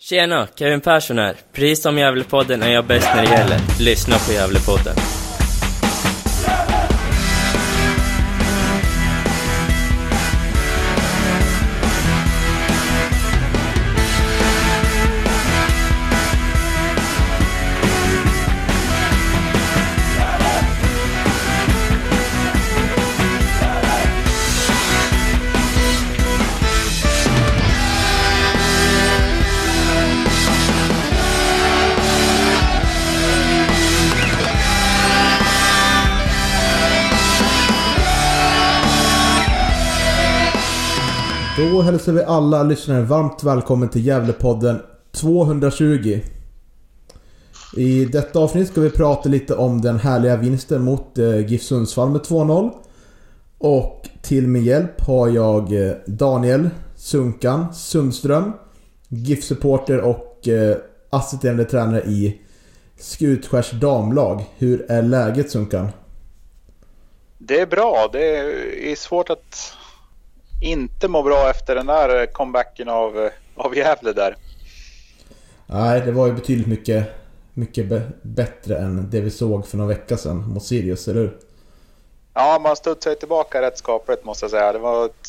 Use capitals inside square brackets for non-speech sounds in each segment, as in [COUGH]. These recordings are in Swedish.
Tjena, Kevin Persson här. Precis som Gävlepodden är jag bäst när det gäller. Lyssna på Gävlepodden. Hälsar vi alla lyssnare varmt välkommen till Gävlepodden 220. I detta avsnitt ska vi prata lite om den härliga vinsten mot eh, GIF Sundsvall med 2-0. Och till min hjälp har jag eh, Daniel Sunkan Sundström, GIF-supporter och eh, assisterande tränare i Skutskärs damlag. Hur är läget Sunkan? Det är bra. Det är svårt att inte må bra efter den där comebacken av, av Gävle där. Nej, det var ju betydligt mycket, mycket be- bättre än det vi såg för några veckor sedan mot Sirius, eller hur? Ja, man studsade tillbaka rätt skapligt måste jag säga. Det var, ett,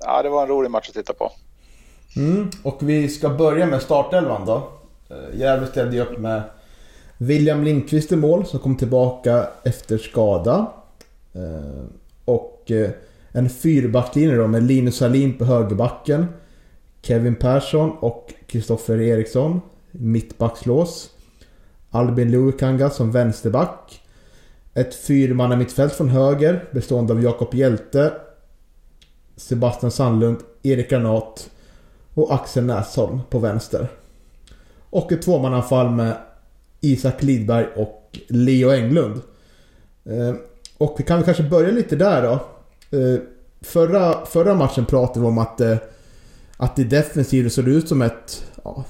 ja, det var en rolig match att titta på. Mm, och vi ska börja med startelvan då. Eh, Gävle ställde ju upp med William Lindqvist i mål som kom tillbaka efter skada. Eh, Och eh, en fyrbacklinje då med Linus Salin på högerbacken. Kevin Persson och Kristoffer Eriksson mittbackslås. Albin Luukanga som vänsterback. Ett fyrmannamittfält från höger bestående av Jakob Hjälte, Sebastian Sandlund, Erik Granat och Axel Näsholm på vänster. Och ett tvåmannaanfall med Isak Lidberg och Leo Englund. Eh, och vi kan väl kanske börja lite där då. Eh, förra, förra matchen pratade vi om att, eh, att det defensiven såg ut som ett ja,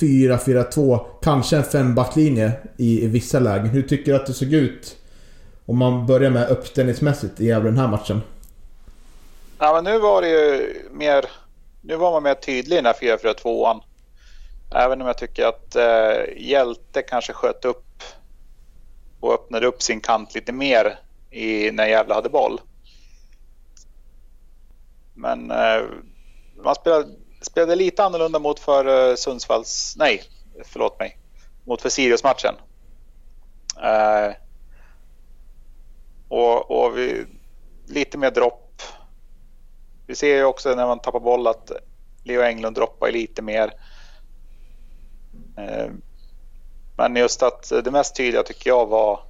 4-4-2, kanske en fembacklinje i, i vissa lägen. Hur tycker du att det såg ut? Om man börjar med uppställningsmässigt i Gävle den här matchen. Ja, men nu var det ju mer... Nu var man mer tydlig i den här 4-4-2an. Även om jag tycker att eh, Hjälte kanske sköt upp och öppnade upp sin kant lite mer i, när Gävle hade boll. Men eh, man spelade, spelade lite annorlunda mot för eh, Sundsvalls... Nej, förlåt mig. Mot för Sirius-matchen. Eh, och och vi, lite mer dropp. Vi ser ju också när man tappar boll att Leo Englund droppar lite mer. Eh, men just att det mest tydliga tycker jag var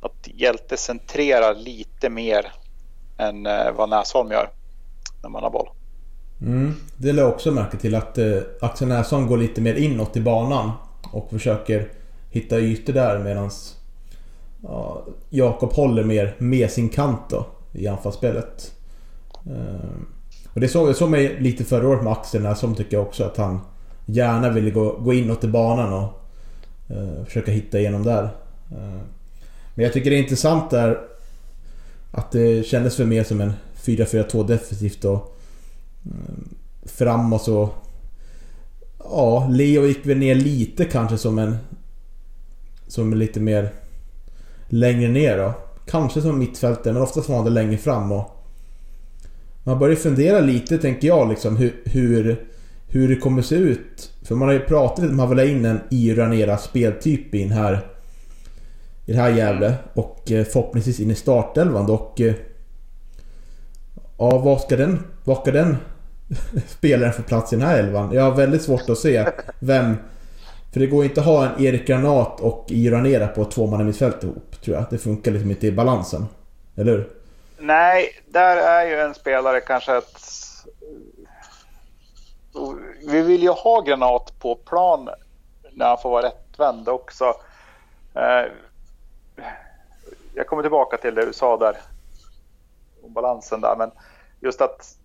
att Hjälte centrerar lite mer än eh, vad Näsholm gör när man har boll. Mm. Det lade jag också märke till att eh, Axel Näsholm går lite mer inåt i banan och försöker hitta ytor där medan ja, Jakob håller mer med sin kant då i anfallsspelet. Eh, och det såg, jag såg mig lite förra året med Axel Näsholm tycker jag också att han gärna ville gå, gå inåt i banan och eh, försöka hitta igenom där. Eh, men jag tycker det är intressant där att det kändes för mer som en 4-4-2 defensivt och eh, framåt så... Ja, Leo gick väl ner lite kanske som en... Som en lite mer... Längre ner då. Kanske som mittfältare men oftast var han det längre fram och... Man börjar fundera lite tänker jag liksom hur, hur... Hur det kommer se ut. För man har ju pratat lite om att man vill ha in en Iranera speltyp i den här... I det här Gävle och eh, förhoppningsvis in i startelvan och... Ja, vad ska den, vad ska den [LAUGHS] spelaren få plats i den här elvan? Jag har väldigt svårt att se vem... För det går inte att ha en Erik Granat och Iranera på två man i mittfält ihop, tror jag. Det funkar liksom inte i balansen. Eller hur? Nej, där är ju en spelare kanske att... Vi vill ju ha Granat på plan när han får vara rättvänd också. Eh, jag kommer tillbaka till det du sa där. Om balansen där, men just att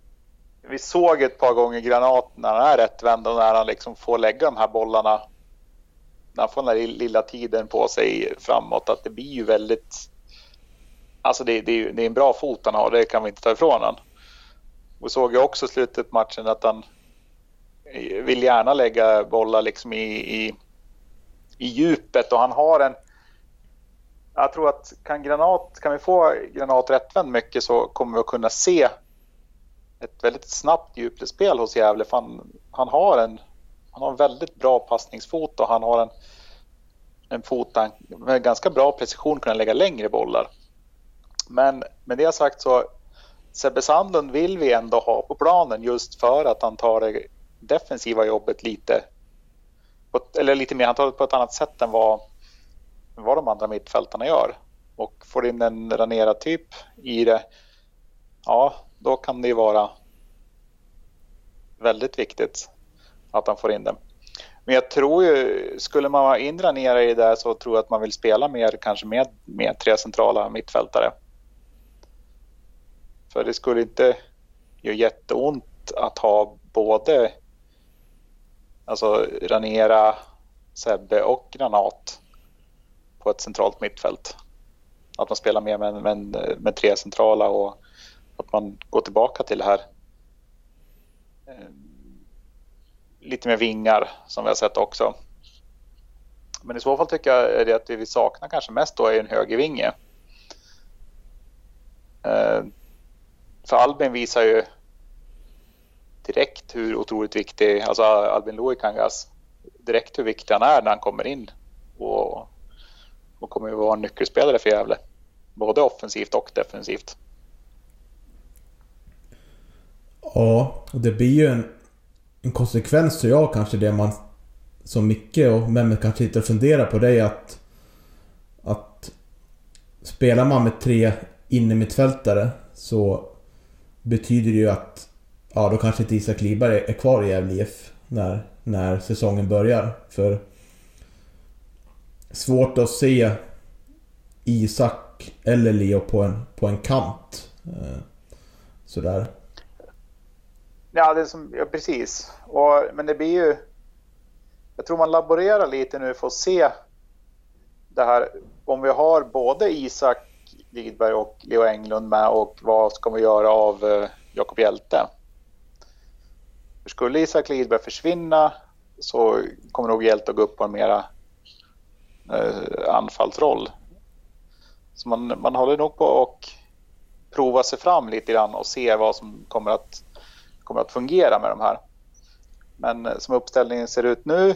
vi såg ett par gånger Granat när han är rättvänd och när han liksom får lägga de här bollarna. När han får den där lilla tiden på sig framåt, att det blir ju väldigt Alltså det, det, är det är en bra fot han har, det kan vi inte ta ifrån honom. Vi såg ju också i slutet på matchen att han vill gärna lägga bollar liksom i, i, i djupet och han har en... Jag tror att kan, granat, kan vi få Granat rättvänd mycket så kommer vi att kunna se ett väldigt snabbt djupledsspel hos Gävle. För han, han, har en, han har en väldigt bra passningsfot och han har en, en fot där han med ganska bra precision kan lägga längre bollar. Men med det sagt så Sebbe Sandlund vill vi ändå ha på planen just för att han tar det defensiva jobbet lite eller lite mer, han tar det på ett annat sätt än vad, vad de andra mittfältarna gör. Och får in en Ranera-typ i det, ja då kan det ju vara väldigt viktigt att han får in det. Men jag tror ju, skulle man vara in nere i det så tror jag att man vill spela mer kanske med, med tre centrala mittfältare. För det skulle inte göra jätteont att ha både alltså Ranera, Sebbe och Granat på ett centralt mittfält. Att man spelar mer med, med, med tre centrala och att man går tillbaka till det här eh, lite mer vingar som vi har sett också. Men i så fall tycker jag det att det vi saknar kanske mest då är en högervinge. Eh, för Albin visar ju direkt hur otroligt viktig, alltså Albin Loikangas, alltså direkt hur viktig han är när han kommer in och, och kommer ju vara en nyckelspelare för Gävle. Både offensivt och defensivt. Ja, och det blir ju en, en konsekvens tror jag kanske det man som Micke och Mehmet kanske sitter och funderar på det är att att spelar man med tre innermittfältare så betyder det ju att ja, då kanske inte Isak Liberg är kvar i Gävle IF när, när säsongen börjar. För svårt att se Isak eller Leo på en, på en kant. Eh, sådär. Ja, det som, ja precis. Och, men det blir ju... Jag tror man laborerar lite nu för att se det här. Om vi har både Isak Lidberg och Leo Englund med och vad ska vi göra av eh, Jakob Hjälte? För skulle Isak Lidberg försvinna så kommer nog Hjälte att gå upp på en mera eh, anfallsroll. Så man, man håller nog på att prova sig fram lite grann och se vad som kommer att, kommer att fungera med de här. Men eh, som uppställningen ser ut nu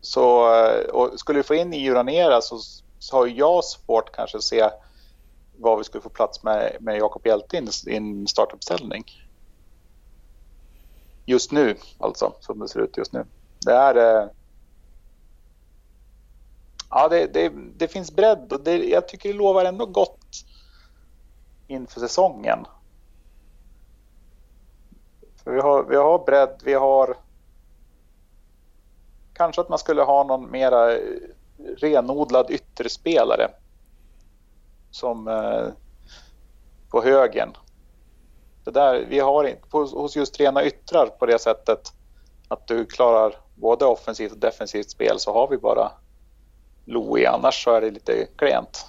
så eh, och skulle vi få in Juranera så så har jag svårt kanske att se vad vi skulle få plats med, med Jakob Hjelte i en startuppställning. Just nu alltså, som det ser ut just nu. Det är... Eh, ja, det, det, det, finns bredd och det, jag tycker det lovar ändå gott inför säsongen. För vi, har, vi har bredd, vi har... Kanske att man skulle ha någon mera eh, renodlad ytterspelare. Som eh, på högen. Det där, vi har inte, hos just rena yttrar på det sättet att du klarar både offensivt och defensivt spel så har vi bara Louis, annars så är det lite klent.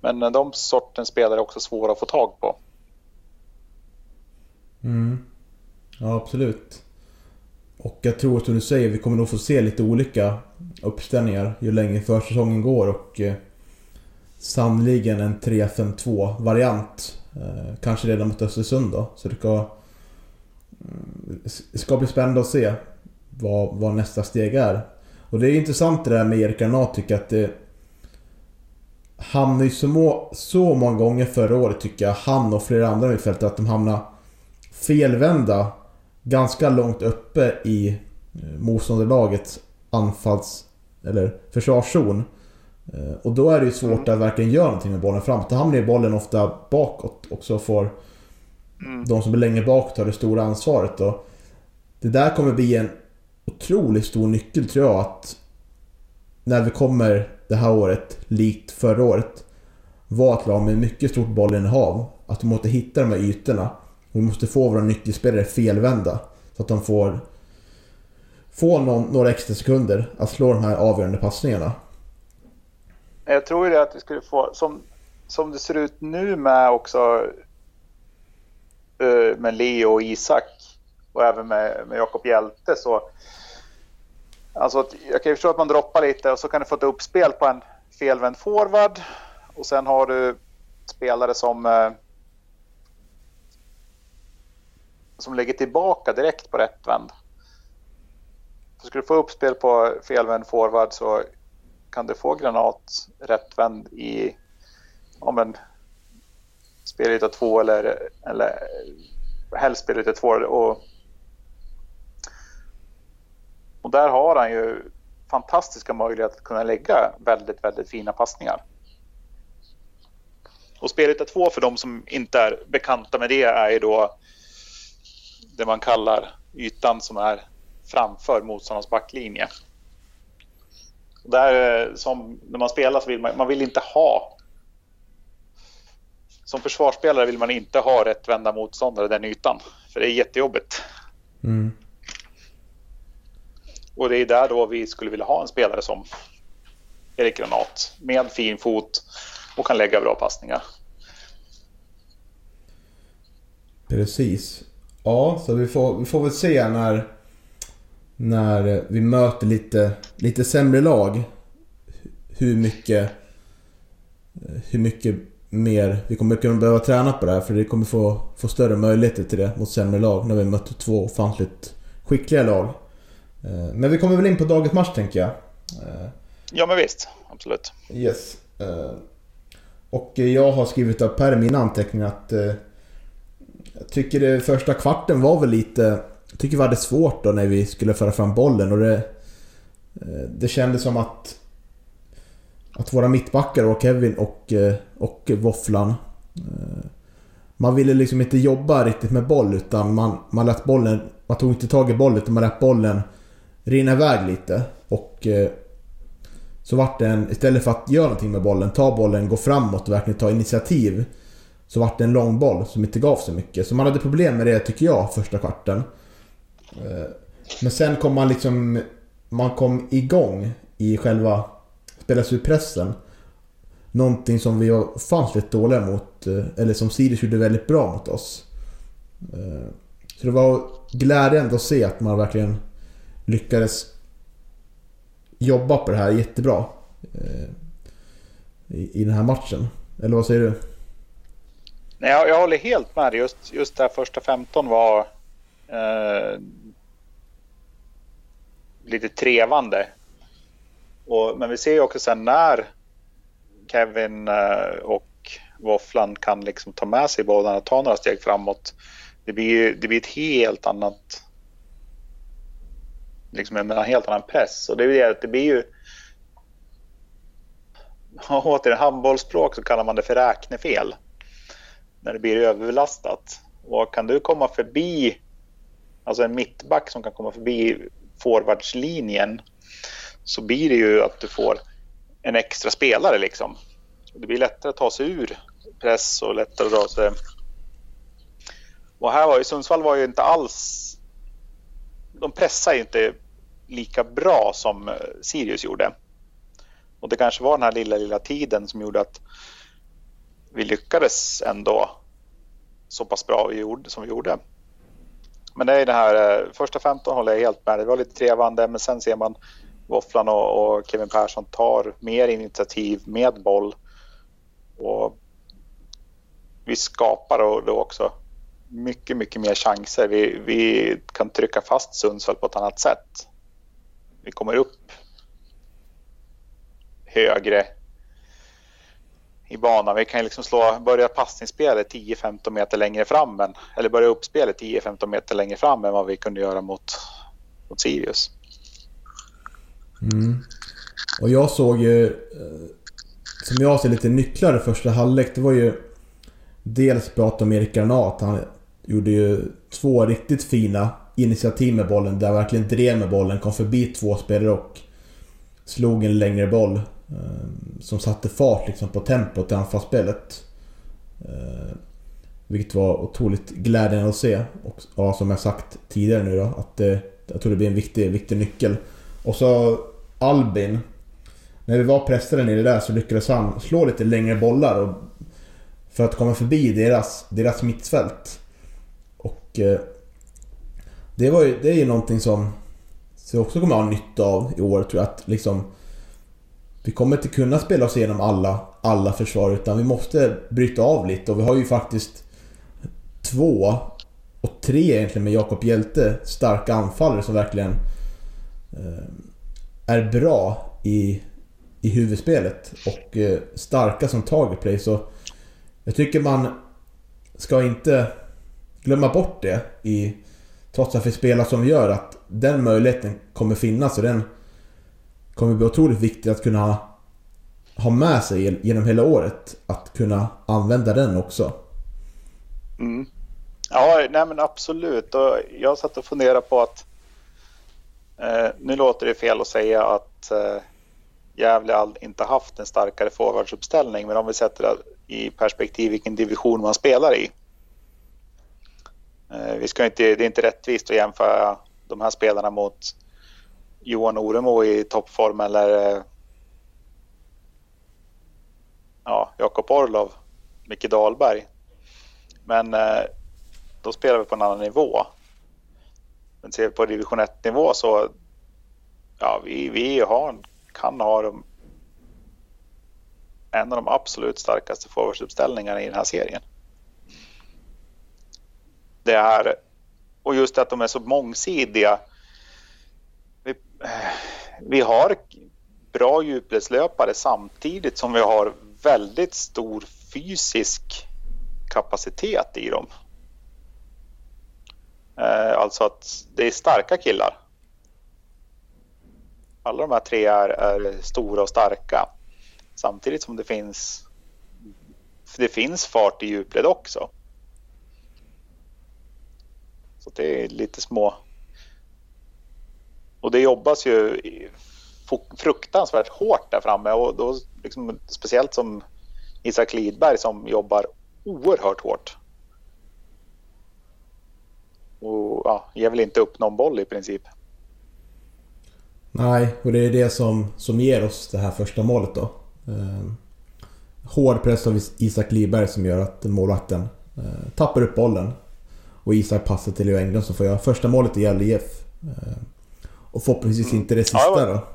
Men eh, de sortens spelare är också svåra att få tag på. Mm. Ja, absolut. Och jag tror som du säger, vi kommer nog få se lite olika uppställningar ju längre försäsongen går och eh, sannoliken en 3-5-2 variant. Eh, kanske redan mot Östersund då. Så det ska, mm, det ska bli spännande att se vad, vad nästa steg är. Och det är intressant det där med Erik Granat tycker att eh, det Hamnade ju så, må, så många gånger förra året tycker jag, han och flera andra mittfältare, att de hamnar felvända ganska långt uppe i eh, motståndarlagets anfalls eller försvarszon. Eh, och då är det ju svårt att verkligen göra någonting med bollen framåt. Då hamnar ju bollen ofta bakåt och så får mm. de som är längre bak ta det stora ansvaret. Och det där kommer bli en otroligt stor nyckel tror jag att när vi kommer det här året, likt förra året, var ett lag med mycket stort bollinnehav. Att vi måste hitta de här ytorna. Vi måste få våra nyckelspelare felvända. Så att de får får någon, några extra sekunder att slå de här avgörande passningarna. Jag tror ju det att vi skulle få, som, som det ser ut nu med också eh, med Leo och Isak och även med, med Jakob Hjälte så Alltså att jag kan ju förstå att man droppar lite och så kan du få ett uppspel på en felvänd forward och sen har du spelare som eh, som lägger tillbaka direkt på rätt vänd. För ska du få uppspel på felvänd forward så kan du få granat rättvänd i om en spelyta två eller, eller helst spelyta två. Och, och där har han ju fantastiska möjligheter att kunna lägga väldigt, väldigt fina passningar. Och spelyta två för de som inte är bekanta med det är ju då det man kallar ytan som är framför motståndarens backlinje. Där, som när man spelar så vill man, man vill inte ha som försvarsspelare vill man inte ha rättvända motståndare den ytan. För det är jättejobbigt. Mm. Och det är där då vi skulle vilja ha en spelare som Erik Granat med fin fot och kan lägga bra passningar. Precis. Ja, så vi får, vi får väl se när, när vi möter lite, lite sämre lag. Hur mycket, hur mycket mer vi kommer kunna behöva träna på det här. För vi kommer få, få större möjligheter till det mot sämre lag när vi möter två ofantligt skickliga lag. Eh, men vi kommer väl in på dagens match tänker jag. Eh, ja men visst, absolut. Yes. Eh, och jag har skrivit upp här i mina anteckningar att jag tycker det första kvarten var väl lite... Jag tycker vi hade svårt då när vi skulle föra fram bollen och det... Eh, det kändes som att... Att våra mittbackar och Kevin och, eh, och Våfflan... Eh, man ville liksom inte jobba riktigt med boll utan man, man lät bollen... Man tog inte tag i bollen utan man lät bollen rinna iväg lite. Och... Så vart det en... Istället för att göra någonting med bollen, ta bollen, gå framåt och verkligen ta initiativ så vart det en lång boll som inte gav så mycket. Så man hade problem med det tycker jag första kvarten. Eh, men sen kom man liksom... Man kom igång i själva... Spelas ur pressen. Någonting som vi fanns lite dåliga mot. Eh, eller som Sirius gjorde väldigt bra mot oss. Eh, så det var glädjande att se att man verkligen lyckades jobba på det här jättebra. I den här matchen. Eller vad säger du? Nej, jag, jag håller helt med. Just, just det här första 15 var eh, lite trevande. Och, men vi ser ju också sen när Kevin eh, och Våfflan kan liksom ta med sig båda och ta några steg framåt. Det blir, det blir ett helt annat liksom en helt annan press. Och det, är det, det blir ju [LAUGHS] återigen handbollsspråk så kallar man det för räknefel när det blir överbelastat. Och kan du komma förbi, alltså en mittback som kan komma förbi forwardslinjen så blir det ju att du får en extra spelare liksom. Det blir lättare att ta sig ur press och lättare att dra sig. Och här var ju Sundsvall var ju inte alls. De pressar ju inte lika bra som eh, Sirius gjorde. Och det kanske var den här lilla, lilla tiden som gjorde att vi lyckades ändå så pass bra vi gjorde, som vi gjorde. Men det är det här, eh, första 15 håller jag helt med. Det var lite trevande men sen ser man Våfflan och, och Kevin Persson tar mer initiativ med boll. Och vi skapar då också mycket, mycket mer chanser. Vi, vi kan trycka fast Sundsvall på ett annat sätt. Vi kommer upp högre i banan. Vi kan ju liksom slå, börja passningsspelet 10-15 meter längre fram, men, eller börja uppspelet 10-15 meter längre fram än vad vi kunde göra mot, mot Sirius. Mm. Och jag såg ju, eh, som jag ser lite nycklar i första halvlek, det var ju dels prata om Erik Granat. Han gjorde ju två riktigt fina initiativ med bollen där han verkligen drev med bollen, kom förbi två spelare och slog en längre boll. Eh, som satte fart liksom på tempot i anfallsspelet. Eh, vilket var otroligt glädjande att se. Och ja, som jag sagt tidigare nu då, att det, jag tror det blir en viktig, viktig nyckel. Och så Albin. När vi var pressade nere där så lyckades han slå lite längre bollar och, för att komma förbi deras, deras mittfält. Och eh, det, var ju, det är ju någonting som vi också kommer ha nytta av i år tror jag. Att liksom, vi kommer inte kunna spela oss igenom alla, alla försvar utan vi måste bryta av lite och vi har ju faktiskt två och tre egentligen med Jakob Hjälte starka anfallare som verkligen eh, är bra i, i huvudspelet och eh, starka som target play. Så jag tycker man ska inte glömma bort det i trots att vi spelar som vi gör att den möjligheten kommer finnas och den kommer bli otroligt viktig att kunna ha, ha med sig genom hela året. Att kunna använda den också. Mm. Ja, nej men absolut. Och jag satt och funderade på att eh, nu låter det fel att säga att eh, Gävle inte haft en starkare forwardsuppställning, men om vi sätter det i perspektiv vilken division man spelar i. Eh, vi ska inte, det är inte rättvist att jämföra de här spelarna mot Johan Oremo i toppform eller eh, ja, Jakob Orlov, Micke Dahlberg. Men eh, då spelar vi på en annan nivå. Men ser vi på division 1-nivå så ja, vi, vi har, kan ha de, en av de absolut starkaste forwardsuppställningarna i den här serien. Det är, och just att de är så mångsidiga. Vi, har bra djupledslöpare samtidigt som vi har väldigt stor fysisk kapacitet i dem. Eh, alltså att det är starka killar. Alla de här tre är, är stora och starka. Samtidigt som det finns det finns fart i djupled också. Så det är lite små... Och det jobbas ju fruktansvärt hårt där framme och då liksom, speciellt som Isak Lidberg som jobbar oerhört hårt. Och ja, ger väl inte upp någon boll i princip. Nej, och det är det som, som ger oss det här första målet då. Eh, hård press av Isak Lidberg som gör att målvakten eh, tappar upp bollen. Och Isak passar till Leo Englund som får göra första målet i LIF. Eh, och förhoppningsvis mm. inte det sista ja, då.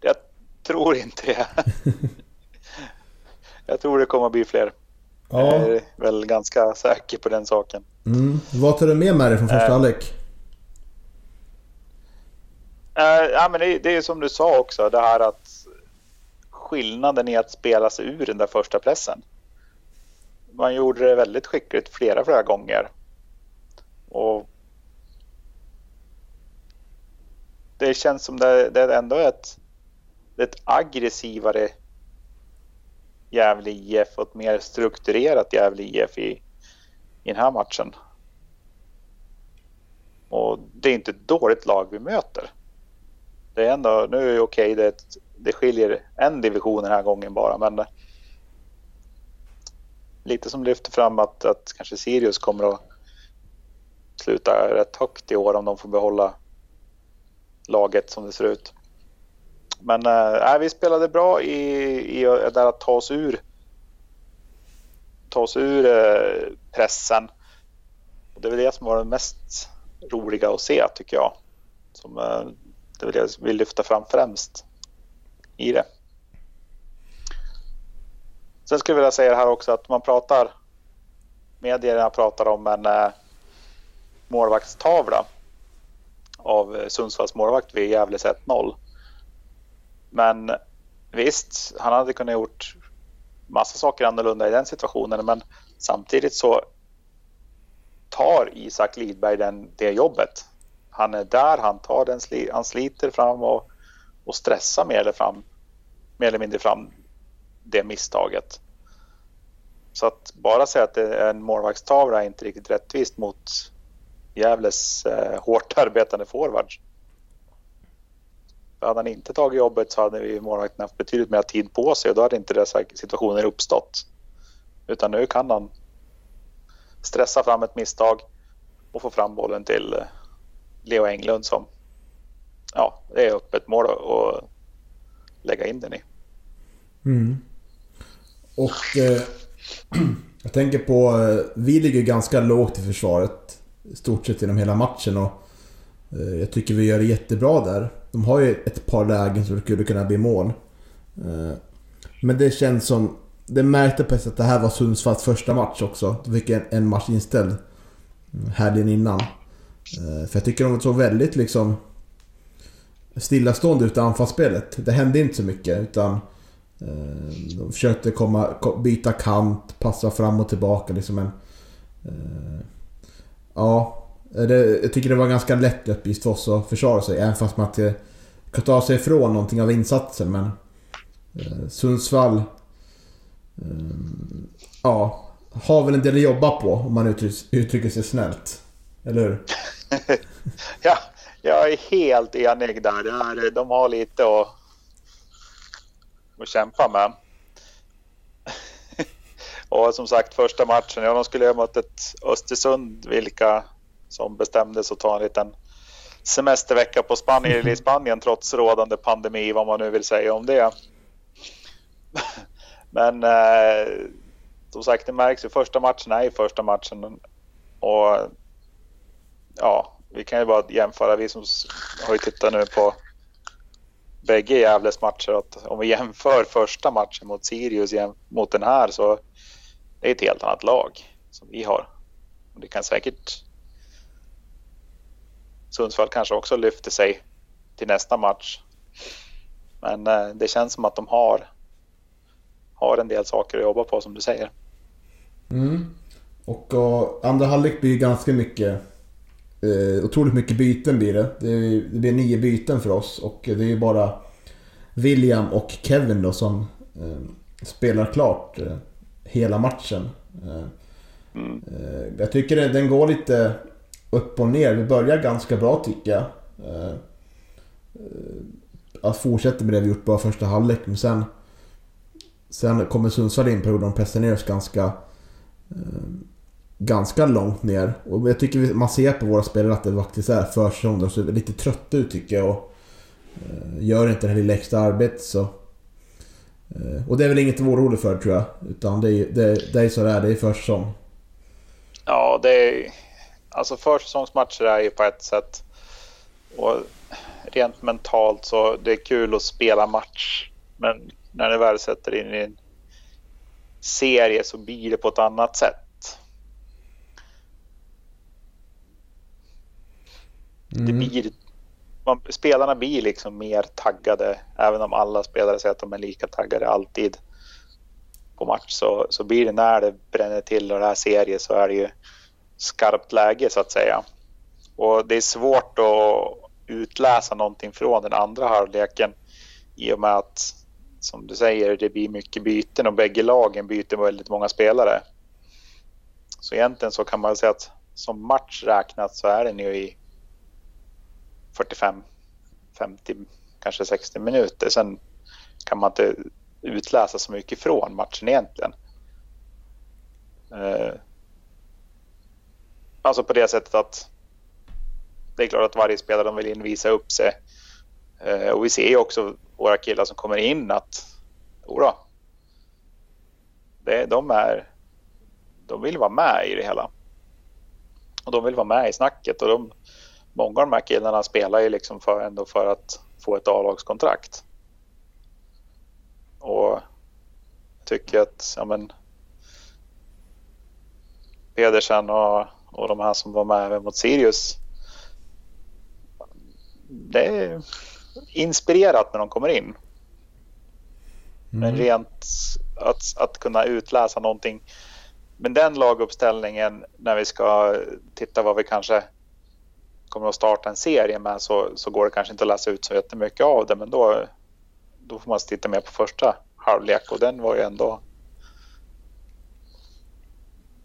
Jag tror inte det. [LAUGHS] jag tror det kommer att bli fler. Ja. Jag är väl ganska säker på den saken. Mm. Vad tar du med med dig från första äh, halvlek? Äh, ja, men det, det är som du sa också, det här att skillnaden i att spela sig ur den där första pressen. Man gjorde det väldigt skickligt flera, flera gånger. Och det känns som det, det ändå är ett, ett aggressivare Gävle IF och ett mer strukturerat Gävle IF i, i den här matchen. Och det är inte ett dåligt lag vi möter. Det är ändå, nu är det okej, okay, det, det skiljer en division den här gången bara, men lite som lyfter fram att, att kanske Sirius kommer att sluta rätt högt i år om de får behålla laget som det ser ut. Men äh, vi spelade bra i, i där att ta oss ur, ta oss ur äh, pressen. Och det är väl det som var det mest roliga att se tycker jag. Som, äh, det vill jag vill lyfta fram främst i det. Sen skulle jag vilja säga här också att man pratar, medierna pratar om en äh, målvaktstavla av eh, Sundsvalls målvakt vid Gävles 1-0. Men visst, han hade kunnat gjort massa saker annorlunda i den situationen men samtidigt så tar Isak Lidberg den, det jobbet. Han är där, han, tar den, han sliter fram och, och stressar mer eller, fram, mer eller mindre fram det misstaget. Så att bara säga att det är en målvaktstavla är inte riktigt rättvist mot Gävles eh, hårt arbetande forwards. För hade han inte tagit jobbet så hade vi målvakten haft betydligt mer tid på sig och då hade inte dessa situationer uppstått. Utan nu kan han stressa fram ett misstag och få fram bollen till eh, Leo Englund som ja, det är öppet mål att lägga in den i. Mm. Och eh, [CLEARS THROAT] Jag tänker på, eh, vi ligger ganska lågt i försvaret. I stort sett genom hela matchen och eh, jag tycker vi gör det jättebra där. De har ju ett par lägen som skulle kunna bli mål. Eh, men det känns som... Det märkte på att det här var Sundsvalls första match också. De fick en, en match inställd mm, helgen innan. Eh, för jag tycker de såg väldigt liksom stillastående ut i anfallsspelet. Det hände inte så mycket utan de försökte komma, byta kant, passa fram och tillbaka liksom en... Ja, eh, det, jag tycker det var ganska lätt uppgift för oss att försvara sig även fast man inte kan ta sig ifrån någonting av insatsen men... Eh, Sundsvall... Eh, ja, har väl en del att jobba på om man uttrycker, uttrycker sig snällt. Eller hur? [LAUGHS] ja, jag är helt enig där. De har lite att att kämpa med och som sagt första matchen, ja de skulle ha mött ett Östersund vilka som bestämde sig att ta en liten semestervecka på Spanien, i Spanien trots rådande pandemi, vad man nu vill säga om det. [LAUGHS] Men eh, som sagt, det märks ju. Första matchen är ju första matchen. Och ja, vi kan ju bara jämföra. Vi som har ju tittat nu på bägge Gävles matcher att om vi jämför första matchen mot Sirius mot den här så det är ett helt annat lag som vi har. Och det kan säkert Sundsvall kanske också lyfter sig till nästa match. Men eh, det känns som att de har, har en del saker att jobba på som du säger. Mm. Och, och andra halvlek blir ganska mycket Eh, otroligt mycket byten blir det. det. Det blir nio byten för oss och det är ju bara William och Kevin då som eh, spelar klart eh, hela matchen. Eh, mm. Eh, jag tycker den går lite upp och ner. Vi börjar ganska bra tycker jag. Eh, att fortsätta med det vi gjort bra första halvlek men sen Sen kommer Sundsvall in på perioden de pressar ner oss ganska ganska långt ner. Och jag tycker man ser på våra spelare att det faktiskt är försäsong. De ser lite trötta ut tycker jag. Och, gör inte det här lilla extra arbetet så... Eh, och det är väl inget att vara orolig för tror jag. Utan det är, det, det är så det är, det är försäsong. Ja, det är... Alltså försäsongsmatcher är ju på ett sätt... Och rent mentalt så det är kul att spela match. Men när du väl sätter in i en serie så blir det på ett annat sätt. Mm. Det blir, man, spelarna blir liksom mer taggade. Även om alla spelare säger att de är lika taggade alltid på match så, så blir det när det bränner till och det här serien så är det ju skarpt läge så att säga. Och det är svårt att utläsa någonting från den andra halvleken i och med att som du säger, det blir mycket byten och bägge lagen byter väldigt många spelare. Så egentligen så kan man säga att som match räknat så är den ju i 45, 50, kanske 60 minuter. Sen kan man inte utläsa så mycket från matchen egentligen. Eh, alltså på det sättet att det är klart att varje spelare de vill in visa upp sig. Eh, och vi ser ju också våra killar som kommer in att oh jodå, det, de, är, de vill vara med i det hela. Och de vill vara med i snacket och de, många av de här killarna spelar ju liksom för, ändå för att få ett A-lagskontrakt. Och jag tycker att ja, men, Pedersen och, och de här som var med även mot Sirius. Det är inspirerat när de kommer in. Mm. Men rent att, att kunna utläsa någonting. Men den laguppställningen när vi ska titta vad vi kanske kommer att starta en serie med så, så går det kanske inte att läsa ut så jättemycket av det men då, då får man titta mer på första halvlek och den var ju ändå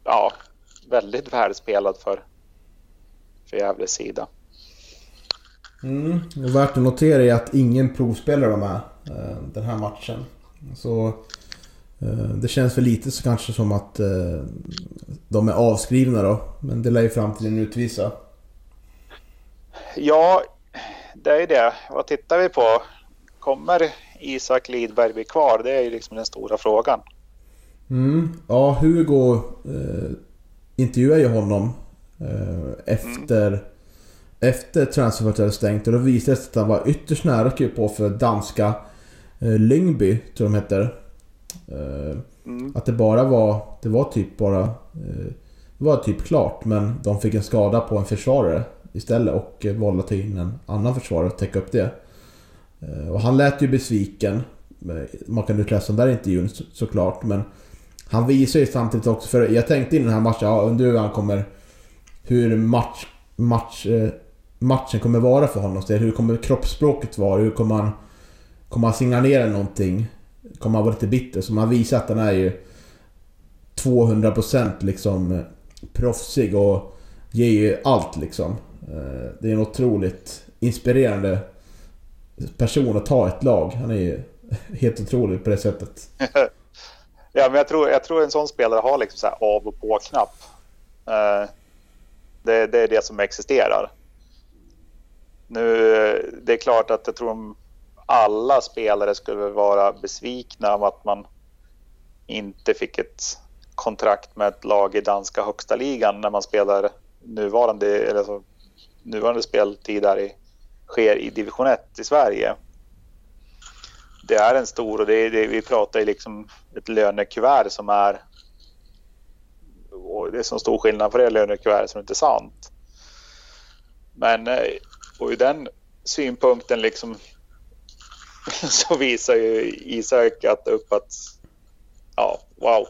ja, väldigt välspelad för, för Gävles sida. Mm, och värt att notera är att ingen provspelare var med eh, den här matchen. Så eh, det känns väl lite så kanske som att eh, de är avskrivna då. Men det lär ju framtiden utvisa. Ja, det är det. Vad tittar vi på? Kommer Isak Lidberg bli kvar? Det är ju liksom den stora frågan. Mm. Ja, Hugo eh, intervjuade ju honom eh, efter, mm. efter transferfönstret stängt och då visade det sig att han var ytterst nära att skriva på för danska eh, Lyngby, tror de heter. Eh, mm. Att det bara var, det var typ bara, eh, det var typ klart men de fick en skada på en försvarare istället och valde att ta in en annan försvarare och täcka upp det. Eh, och han lät ju besviken. Man kan utläsa den där intervjun så, såklart men han visar ju samtidigt också, för jag tänkte in den här matchen, ja undrar hur han kommer... Hur match, match, eh, matchen kommer vara för honom. Så hur kommer kroppsspråket vara? Hur kommer han... Kommer han signalera någonting? Kommer han vara lite bitter? Så man visar att han är ju 200% liksom eh, proffsig och ger ju allt liksom. Eh, det är en otroligt inspirerande person att ta ett lag. Han är ju [LAUGHS] helt otrolig på det sättet. [LAUGHS] Ja, men jag tror, jag tror en sån spelare har liksom så här av och på-knapp. Eh, det, det, är det som existerar. Nu, det är klart att jag tror om alla spelare skulle vara besvikna om att man inte fick ett kontrakt med ett lag i danska högsta ligan när man spelar nuvarande, eller så, nuvarande speltid där i, sker i division 1 i Sverige det är en stor och det är, det, vi pratar ju liksom ett lönekuvert som är och det är så stor skillnad på det lönekuvertet som inte är sant. Men eh, och ur den synpunkten liksom [LAUGHS] så visar ju Isak att upp att ja, wow.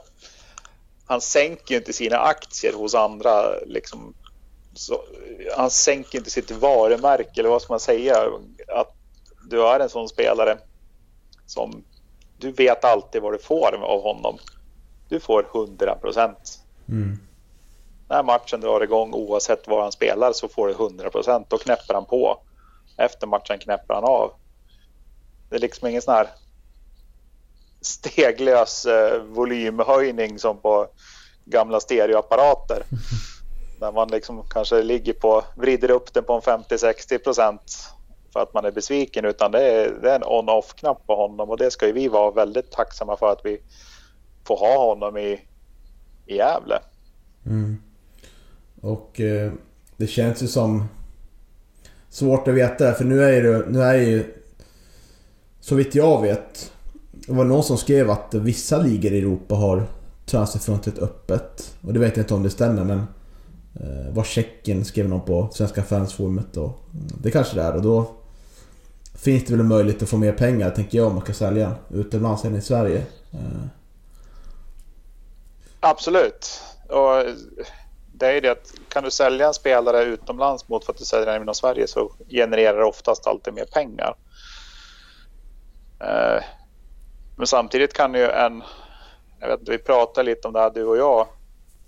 Han sänker ju inte sina aktier hos andra liksom. Så, han sänker inte sitt varumärke eller vad ska man säga? Att du är en sån spelare som du vet alltid vad du får av honom. Du får 100 procent. Mm. När matchen drar igång oavsett var han spelar så får du 100 procent. Då knäpper han på. Efter matchen knäpper han av. Det är liksom ingen sån här steglös eh, volymhöjning som på gamla stereoapparater. [LAUGHS] när Där man liksom kanske ligger på, vrider upp den på en 50-60 procent för att man är besviken utan det är, det är en on-off-knapp på honom och det ska ju vi vara väldigt tacksamma för att vi får ha honom i, i Gävle. Mm. Och eh, det känns ju som svårt att veta för nu är det nu är ju så vitt jag vet det var någon som skrev att vissa ligor i Europa har transferfönstret öppet. Och det vet jag inte om det stämmer men Eh, var Tjeckien skrev någon på Svenska fansforumet och mm, det kanske det är och då finns det väl en möjlighet att få mer pengar, tänker jag, om man ska sälja utomlands än i Sverige. Eh. Absolut. Och det är ju det att kan du sälja en spelare utomlands mot för att du säljer den inom Sverige så genererar det oftast alltid mer pengar. Eh, men samtidigt kan ju en... Jag vet, vi pratade lite om det här du och jag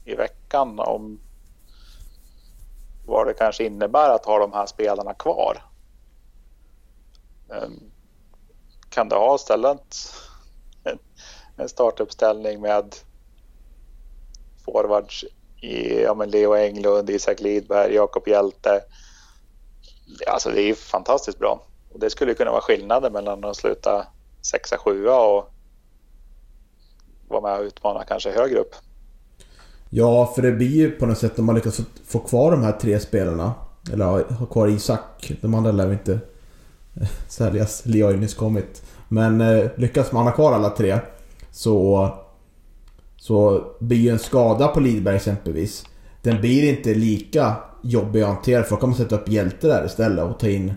i veckan om vad det kanske innebär att ha de här spelarna kvar. Ehm, kan du ha istället en startuppställning med forwards i ja, men Leo Englund, Isak Lidberg, Jakob Hjälte. Alltså det är fantastiskt bra. Och det skulle kunna vara skillnaden mellan att sluta sexa, sjua och vara med och utmana kanske högre upp. Ja, för det blir ju på något sätt om man lyckas få kvar de här tre spelarna. Eller ha kvar Isak. De andra lär vi inte [LAUGHS] säljas. Leo har ju nyss kommit. Men eh, lyckas man ha kvar alla tre så, så blir ju en skada på Lidberg exempelvis. Den blir inte lika jobbig att hantera för då kan man sätta upp hjälte där istället och ta in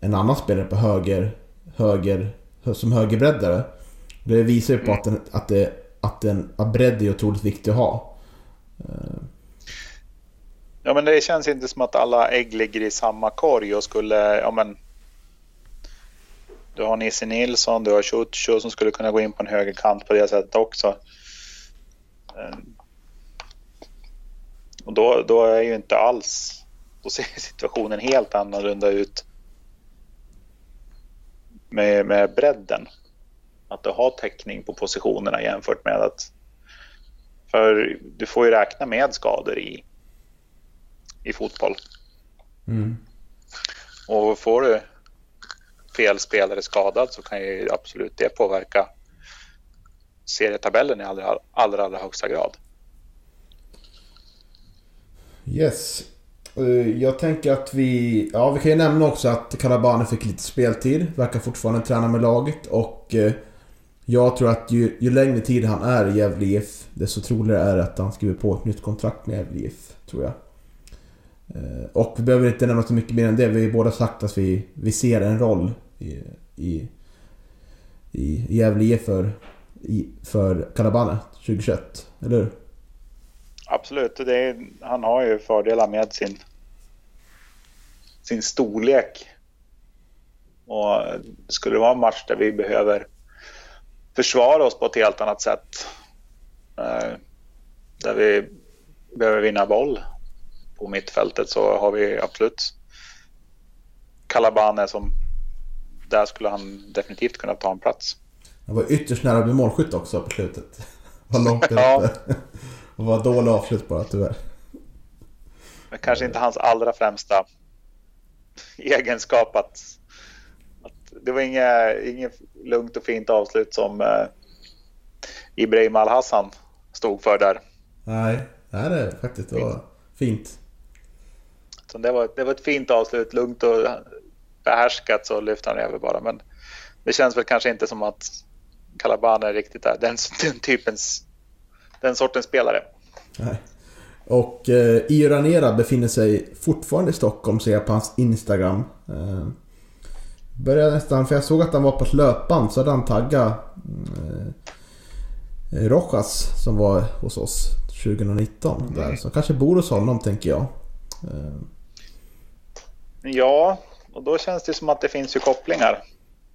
en annan spelare på höger, höger som högerbreddare. Det visar ju på att, den, att, det, att, den, att bredd är otroligt viktig att ha. Ja men det känns inte som att alla ägg ligger i samma korg och skulle, ja men du har Nisse Nilsson, du har Ciuccio som skulle kunna gå in på en högerkant på det sättet också. Och då, då är ju inte alls... Då ser [LAUGHS] situationen helt annorlunda ut med, med bredden. Att du har täckning på positionerna jämfört med att... För du får ju räkna med skador i, i fotboll. Mm. Och får du fel spelare skadad så kan ju absolut det påverka serietabellen i allra, allra, allra högsta grad. Yes. Eh, jag tänker att vi... Ja, vi kan ju nämna också att Kalabane fick lite speltid. Verkar fortfarande träna med laget och... Jag tror att ju, ju längre tid han är i Gävle IF, desto troligare är det att han skriver på ett nytt kontrakt med Gävle IF, tror jag. Eh, och vi behöver inte nämna så mycket mer än det. Vi har båda sagt att vi, vi ser en roll i, i, i Gävle IF för, i, för Kalabane 2021, eller hur? Absolut, det är, han har ju fördelar med sin, sin storlek. Och skulle det vara en match där vi behöver försvara oss på ett helt annat sätt. Eh, där vi behöver vinna boll på mittfältet så har vi absolut Calabane som där skulle han definitivt kunna ta en plats. Han var ytterst nära att bli målskytt också på slutet. [LAUGHS] Var långt ja. [LAUGHS] Och var dålig avslut bara tyvärr. Men kanske inte hans allra främsta egenskap att det var inget, inget lugnt och fint avslut som eh, Ibrahim Al-Hassan stod för där. Nej, det är faktiskt. Det var fint. Så det, var, det var ett fint avslut, lugnt och behärskat så lyfte han över bara. Men det känns väl kanske inte som att Calabane är riktigt är den, den typens, den sortens spelare. Nej. Och eh, Io befinner sig fortfarande i Stockholm ser jag på hans Instagram. Eh, började nästan, för jag såg att han var på ett löpband så hade han taggat eh, Rojas som var hos oss 2019. Mm. Där. Så kanske bor hos honom tänker jag. Eh. Ja, och då känns det som att det finns ju kopplingar.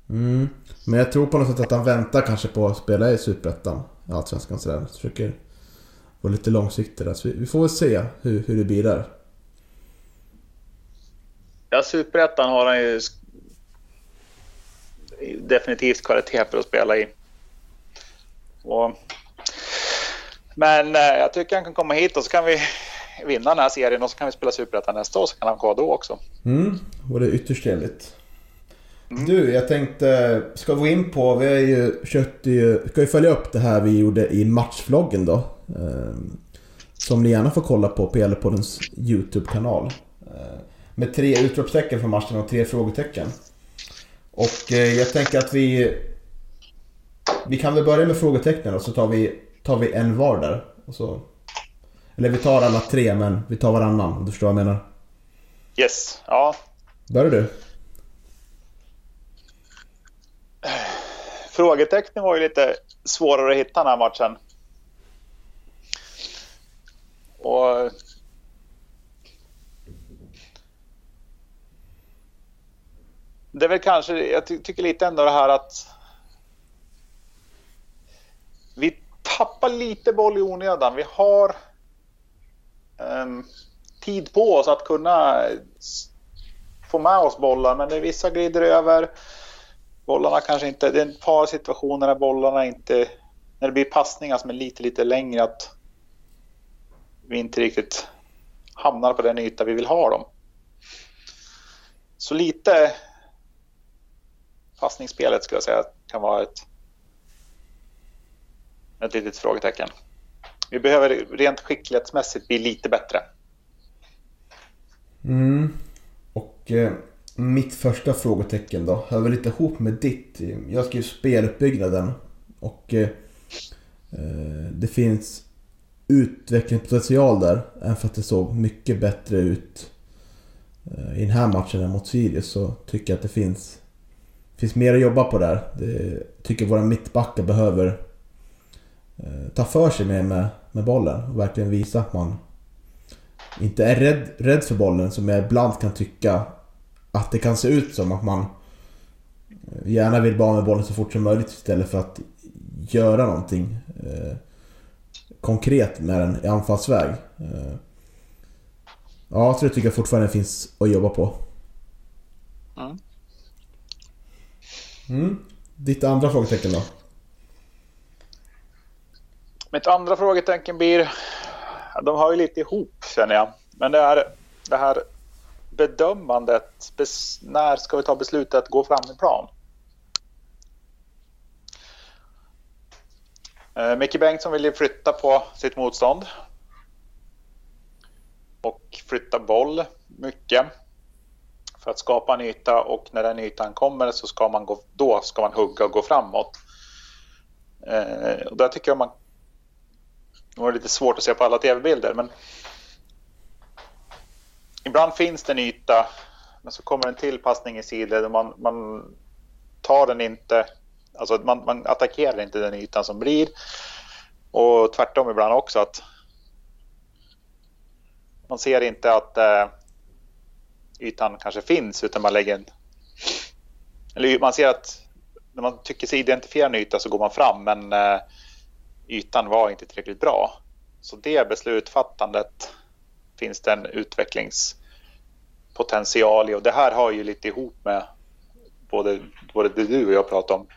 Mm. Men jag tror på något sätt att han väntar kanske på att spela i Superettan. Allsvenskan sådär. Försöker vara lite långsiktig där. Så vi, vi får väl se hur, hur det blir där. Ja, Superettan har han ju definitivt kvalitet för att spela i. Och, men eh, jag tycker han kan komma hit och så kan vi vinna den här serien och så kan vi spela Superettan nästa år så kan han vara då också. Mm, och det är ytterst trevligt. Mm. Du, jag tänkte, ska vi gå in på, vi har ju kört ju, ska ju följa upp det här vi gjorde i matchvloggen då. Eh, som ni gärna får kolla på på Gällepoddens YouTube-kanal. Eh, med tre utropstecken för matchen och tre frågetecken. Och eh, jag tänker att vi... Vi kan väl börja med frågetecknen och så tar vi, tar vi en var där. Och så, eller vi tar alla tre men vi tar varannan om du förstår vad jag menar. Yes, ja. Börjar du? Frågetecknen var ju lite svårare att hitta den här matchen. Och det är väl kanske, jag ty tycker lite ändå det här att vi tappar lite boll i onödan. Vi har um, tid på oss att kunna få med oss bollar, men det vissa glider över. Bollarna kanske inte, det är ett par situationer där bollarna inte, när det blir passningar som är lite, lite längre, att vi inte riktigt hamnar på den yta vi vill ha dem. Så lite passningsspelet skulle jag säga kan vara ett, ett litet frågetecken. Vi behöver rent skicklighetsmässigt bli lite bättre. Mm. Och eh, mitt första frågetecken då hör väl lite ihop med ditt. Jag skrev speluppbyggnaden och eh, eh, det finns utvecklingspotential där. Även för att det såg mycket bättre ut eh, i den här matchen än mot Sirius så tycker jag att det finns, finns mer att jobba på där. Det, tycker våra mittbackar behöver eh, ta för sig mer med, med bollen och verkligen visa att man inte är rädd, rädd för bollen som jag ibland kan tycka att det kan se ut som att man eh, gärna vill bara med bollen så fort som möjligt istället för att göra någonting eh, konkret med den i anfallsväg. Eh, ja, så det tycker jag fortfarande finns att jobba på. Mm. Mm. Ditt andra frågetecken då? Mitt andra frågetecken blir... De hör ju lite ihop känner jag. Men det är det här bedömandet. När ska vi ta beslutet att gå fram i plan? Eh, Micke Bengtsson vill ju flytta på sitt motstånd. Och flytta boll mycket. För att skapa en yta och när den ytan kommer så ska man, gå, då ska man hugga och gå framåt. Eh, och där tycker jag man... Det var lite svårt att se på alla tv-bilder men... Ibland finns det en yta men så kommer en till passning i sidled och man, man tar den inte Alltså man, man attackerar inte den ytan som blir. Och tvärtom ibland också att man ser inte att eh, ytan kanske finns utan man lägger en... Eller man ser att när man tycker sig identifiera en yta så går man fram men eh, ytan var inte tillräckligt bra. Så det beslutfattandet finns det en utvecklingspotential i och det här har ju lite ihop med både, både det du och jag pratade om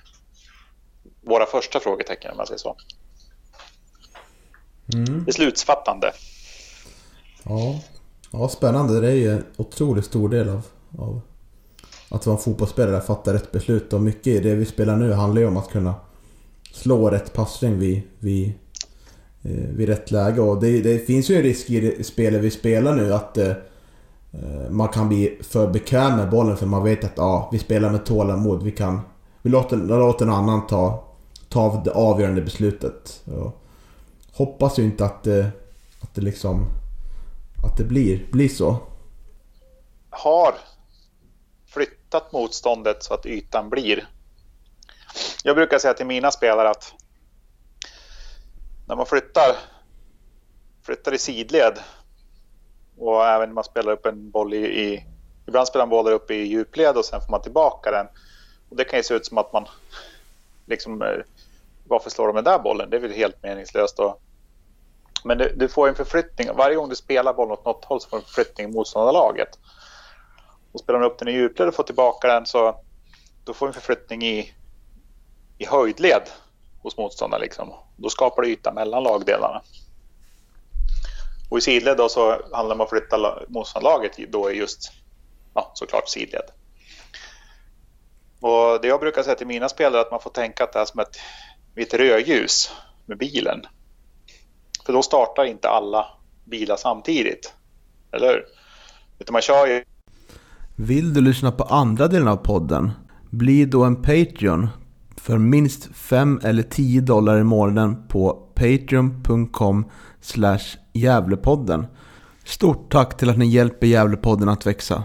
våra första frågetecken om man säger så. Mm. Beslutsfattande. Ja ja, spännande. Det är ju en otroligt stor del av, av att vara fotbollsspelare fattar rätt beslut. Och mycket i det vi spelar nu handlar ju om att kunna slå rätt passning vid, vid, eh, vid rätt läge. Och det, det, finns ju en risk i det spelet vi spelar nu att eh, eh man kan bli för bekväm med bollen för man vet att ja, vi spelar med tålamod. Vi kan... Vi låter, låter någon annan ta ta det avgörande beslutet. Och hoppas ju inte att eh, att det liksom... Att det blir, blir så. Har flyttat motståndet så att ytan blir. Jag brukar säga till mina spelare att när man flyttar, flyttar i sidled och även när man spelar upp en boll i, i ibland spelar man bollar upp i djupled och sen får man tillbaka den. Och det kan ju se ut som att man liksom eh, varför slår de den där bollen? Det är väl helt meningslöst. Och men du, du, får en förflyttning. Varje gång du spelar bollen åt något håll så får du en förflyttning i motståndarlaget. Och spelar du upp den i djupled och får tillbaka den så då får du en förflyttning i, i höjdled hos motståndaren. Liksom. Då skapar du yta mellan lagdelarna. Och i sidled då så handlar det om att flytta motståndarlaget då är just ja, såklart sidled. Och det jag brukar säga till mina spelare är att man får tänka att det är som ett ett rödljus med bilen. För då startar inte alla bilar samtidigt. Eller hur? Utan man kör ju... Vill du lyssna på andra delen av podden? Bli då en Patreon för minst 5 eller 10 dollar i månaden på patreon.com Gävlepodden. Stort tack till att ni hjälper Gävlepodden att växa.